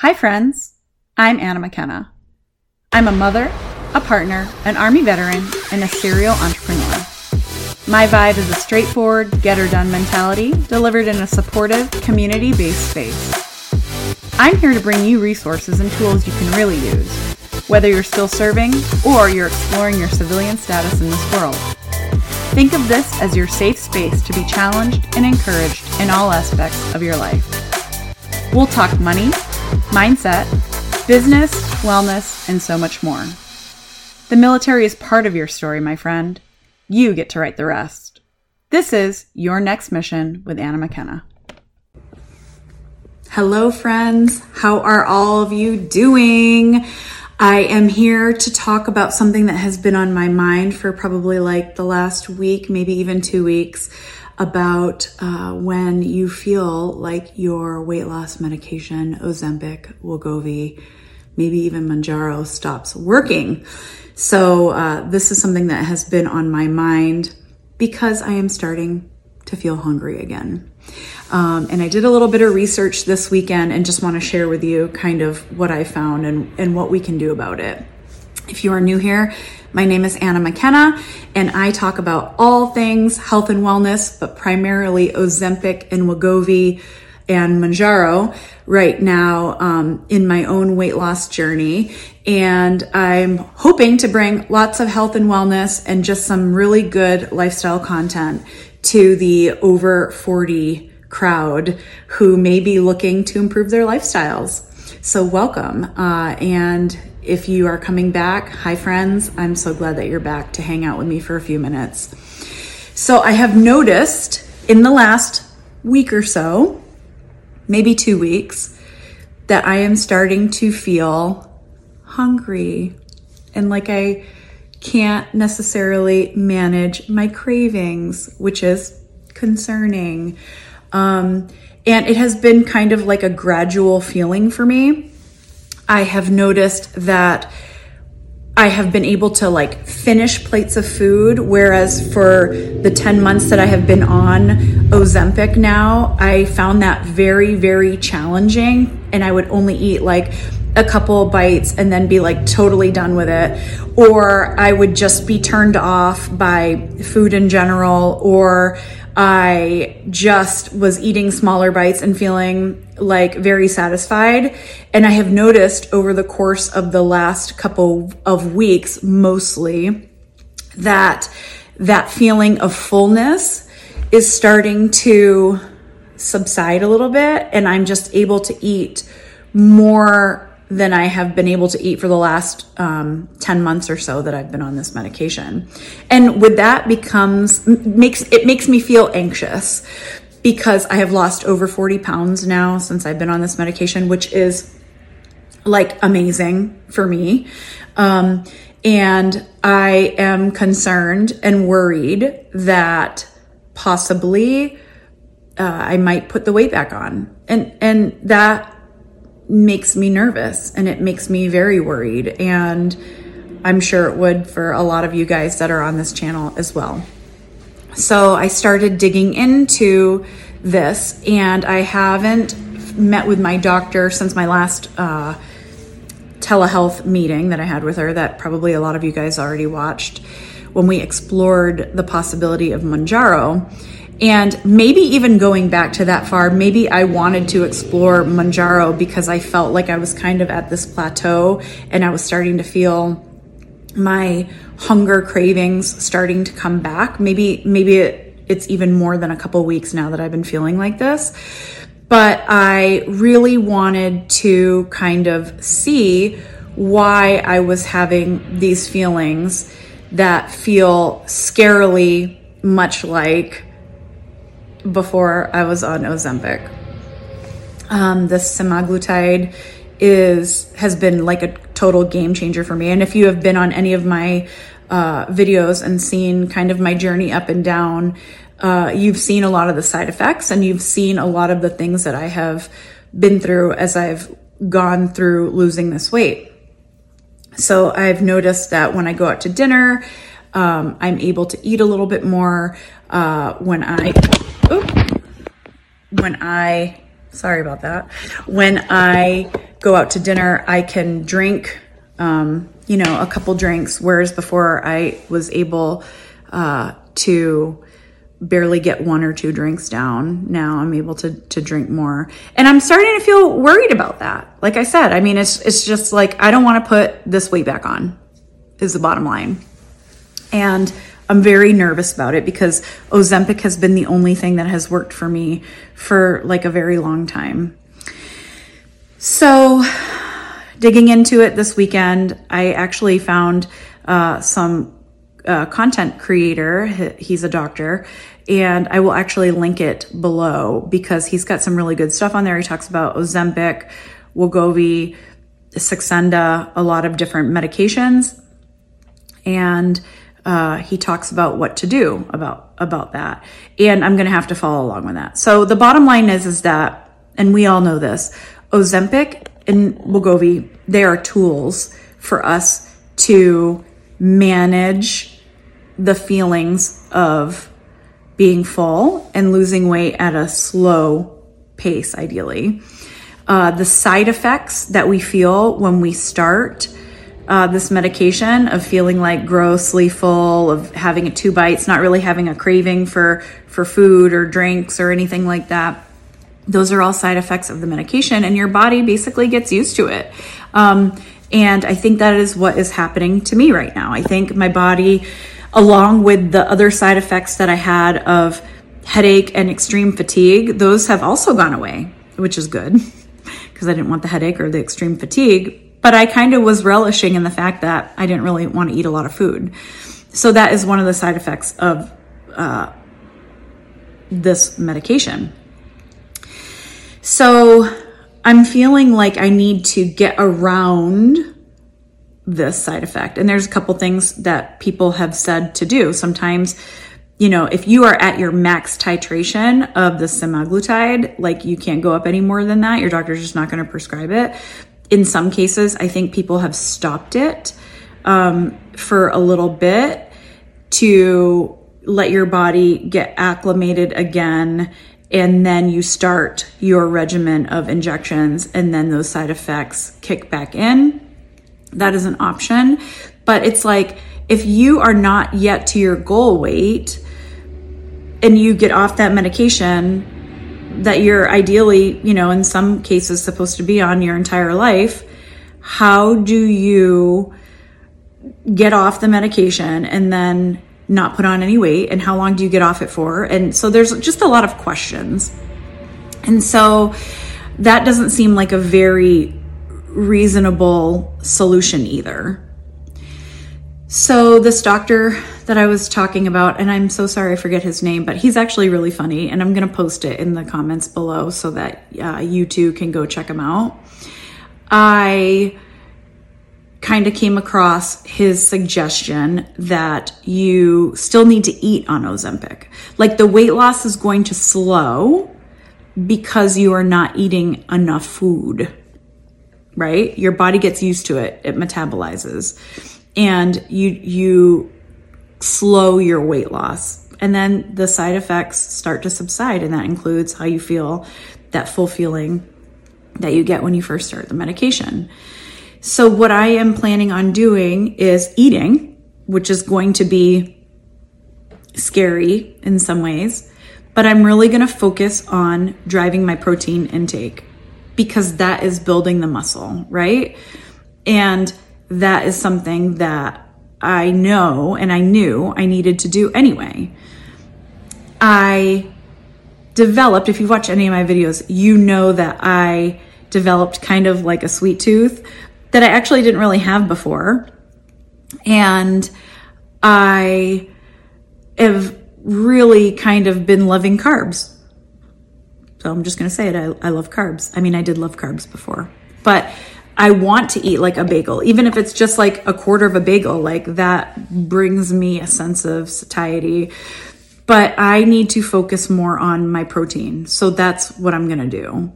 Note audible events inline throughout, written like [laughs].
Hi, friends. I'm Anna McKenna. I'm a mother, a partner, an Army veteran, and a serial entrepreneur. My vibe is a straightforward, get her done mentality delivered in a supportive, community based space. I'm here to bring you resources and tools you can really use, whether you're still serving or you're exploring your civilian status in this world. Think of this as your safe space to be challenged and encouraged in all aspects of your life. We'll talk money mindset, business, wellness, and so much more. The military is part of your story, my friend. You get to write the rest. This is Your Next Mission with Anna McKenna. Hello, friends. How are all of you doing? I am here to talk about something that has been on my mind for probably like the last week, maybe even two weeks about uh, when you feel like your weight loss medication, Ozempic, Wegovy, maybe even Mounjaro stops working. So uh, this is something that has been on my mind because I am starting to feel hungry again. Um, and I did a little bit of research this weekend and just want to share with you kind of what I found and, and what we can do about it. If you are new here, my name is Anna McKenna, and I talk about all things health and wellness, but primarily Ozempic and Wegovy and Mounjaro right now um, in my own weight loss journey. And I'm hoping to bring lots of health and wellness and just some really good lifestyle content to the over 40 crowd who may be looking to improve their lifestyles. So, welcome. Uh, and if you are coming back, hi friends, I'm so glad that you're back to hang out with me for a few minutes. So, I have noticed in the last week or so, maybe two weeks, that I am starting to feel hungry and like I can't necessarily manage my cravings, which is concerning. Um, and it has been kind of like a gradual feeling for me. I have noticed that I have been able to like finish plates of food, whereas for the 10 months that I have been on Ozempic now, I found that very, very challenging. And I would only eat like a couple bites and then be like totally done with it. Or I would just be turned off by food in general, or I just was eating smaller bites and feeling like very satisfied. And I have noticed over the course of the last couple of weeks, mostly, that that feeling of fullness is starting to subside a little bit. And I'm just able to eat more than I have been able to eat for the last um, 10 months or so that I've been on this medication. And with that becomes, makes, it makes me feel anxious because I have lost over 40 pounds now since I've been on this medication, which is like amazing for me. Um, and I am concerned and worried that possibly uh, I might put the weight back on. And, and that makes me nervous and it makes me very worried. And I'm sure it would for a lot of you guys that are on this channel as well. So I started digging into this and I haven't met with my doctor since my last uh, telehealth meeting that I had with her, that probably a lot of you guys already watched, when we explored the possibility of Mounjaro. And maybe even going back to that far, maybe I wanted to explore Mounjaro because I felt like I was kind of at this plateau and I was starting to feel my hunger cravings starting to come back. Maybe, maybe it, it's even more than a couple weeks now that I've been feeling like this. But I really wanted to kind of see why I was having these feelings that feel scarily much like before I was on Ozempic. Um, the semaglutide is has been like a total game changer for me. And if you have been on any of my uh, videos and seen kind of my journey up and down, uh, you've seen a lot of the side effects and you've seen a lot of the things that I have been through as I've gone through losing this weight. So I've noticed that when I go out to dinner, um, I'm able to eat a little bit more uh, when I when I Sorry about that. When I go out to dinner, I can drink, um, you know, a couple drinks, whereas before I was able uh, to barely get one or two drinks down. Now I'm able to to drink more. And I'm starting to feel worried about that. Like I said, I mean it's it's just like I don't want to put this weight back on. Is the bottom line. And I'm very nervous about it because Ozempic has been the only thing that has worked for me for like a very long time. So, digging into it this weekend, I actually found uh, some uh, content creator. He's a doctor, and I will actually link it below because he's got some really good stuff on there. He talks about Ozempic, Wegovy, Saxenda, a lot of different medications, and uh, he talks about what to do about about that. And I'm going to have to follow along with that. So the bottom line is is that, and we all know this, Ozempic and Wegovy, they are tools for us to manage the feelings of being full and losing weight at a slow pace, ideally. Uh, the side effects that we feel when we start uh, this medication of feeling like grossly full, of having two bites, not really having a craving for for food or drinks or anything like that. Those are all side effects of the medication, and your body basically gets used to it. Um, and I think that is what is happening to me right now. I think my body, along with the other side effects that I had of headache and extreme fatigue, those have also gone away, which is good [laughs] because I didn't want the headache or the extreme fatigue but I kind of was relishing in the fact that I didn't really want to eat a lot of food. So that is one of the side effects of uh, this medication. So I'm feeling like I need to get around this side effect. And there's a couple things that people have said to do. Sometimes, you know, if you are at your max titration of the semaglutide, like you can't go up any more than that, your doctor's just not going to prescribe it in some cases, I think people have stopped it um, for a little bit to let your body get acclimated again. And then you start your regimen of injections, and then those side effects kick back in. That is an option. But it's like if you are not yet to your goal weight and you get off that medication, that you're ideally, you know, in some cases supposed to be on your entire life, how do you get off the medication and then not put on any weight? And how long do you get off it for? And so there's just a lot of questions. And so that doesn't seem like a very reasonable solution either. So, this doctor that I was talking about, and I'm so sorry I forget his name, but he's actually really funny, and I'm going to post it in the comments below so that uh, you too can go check him out. I kind of came across his suggestion that you still need to eat on Ozempic. Like the weight loss is going to slow because you are not eating enough food, right? Your body gets used to it, it metabolizes and you you slow your weight loss. And then the side effects start to subside and that includes how you feel that full feeling that you get when you first start the medication. So what i am planning on doing is eating which is going to be scary in some ways but i'm really going to focus on driving my protein intake because that is building the muscle right? And that is something that I know and I knew I needed to do anyway. I developed, if you watch any of my videos, you know that I developed kind of like a sweet tooth that I actually didn't really have before. And I have really kind of been loving carbs. So I'm just going to say it. I, I love carbs. I mean, I did love carbs before, but I want to eat like a bagel, even if it's just like a quarter of a bagel, like that brings me a sense of satiety. But I need to focus more on my protein. So that's what I'm going to do.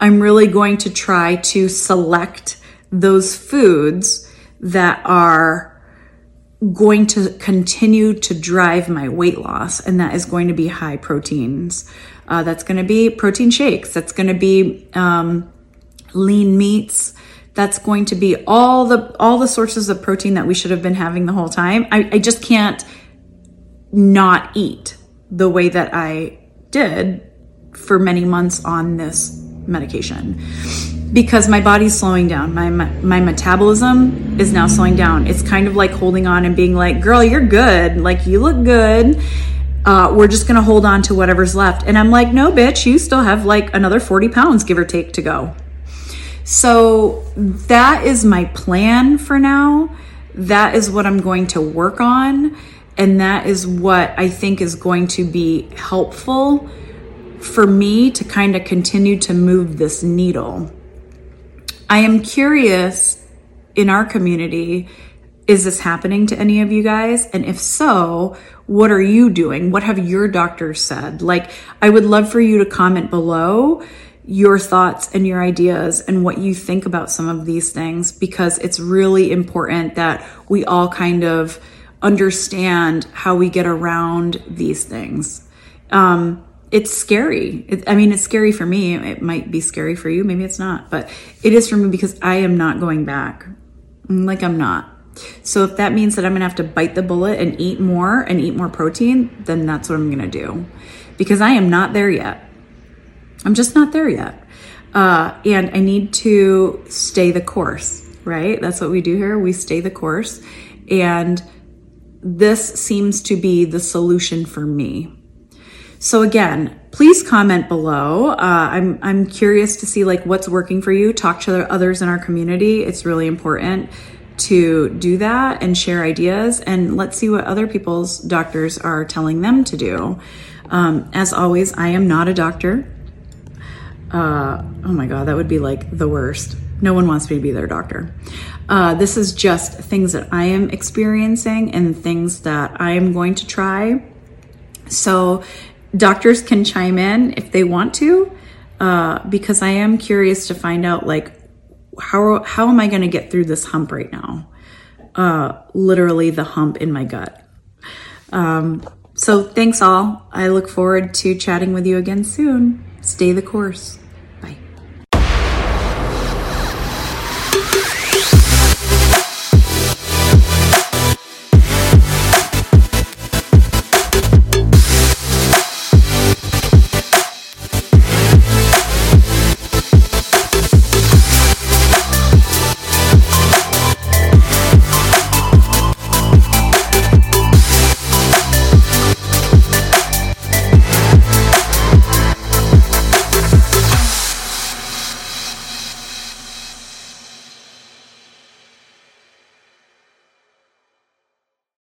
I'm really going to try to select those foods that are going to continue to drive my weight loss, and that is going to be high proteins. Uh, that's going to be protein shakes. That's going to be um, lean meats. That's going to be all the all the sources of protein that we should have been having the whole time. I, I just can't not eat the way that I did for many months on this medication because my body's slowing down. My, my, my metabolism is now slowing down. It's kind of like holding on and being like, "Girl, you're good. Like you look good." Uh, we're just gonna hold on to whatever's left. And I'm like, no, bitch, you still have like another 40 pounds, give or take, to go. So that is my plan for now. That is what I'm going to work on. And that is what I think is going to be helpful for me to kind of continue to move this needle. I am curious in our community is this happening to any of you guys? And if so, what are you doing? What have your doctors said? Like, I would love for you to comment below your thoughts and your ideas and what you think about some of these things because it's really important that we all kind of understand how we get around these things. Um, it's scary. It, I mean, it's scary for me. It might be scary for you. Maybe it's not, but it is for me because I am not going back. Like, I'm not. So if that means that I'm gonna have to bite the bullet and eat more and eat more protein, then that's what I'm gonna do because I am not there yet. I'm just not there yet. Uh, and I need to stay the course, right? That's what we do here. We stay the course. And this seems to be the solution for me. So again, please comment below. Uh, I'm I'm curious to see like what's working for you. Talk to others in our community. It's really important to do that and share ideas and let's see what other people's doctors are telling them to do. Um, as always, I am not a doctor. Uh, oh my God, that would be like the worst. No one wants me to be their doctor. Uh, this is just things that I am experiencing and things that I am going to try. So, doctors can chime in if they want to, uh, because I am curious to find out like how how am I going to get through this hump right now? Uh, literally the hump in my gut. Um, so thanks all. I look forward to chatting with you again soon. Stay the course.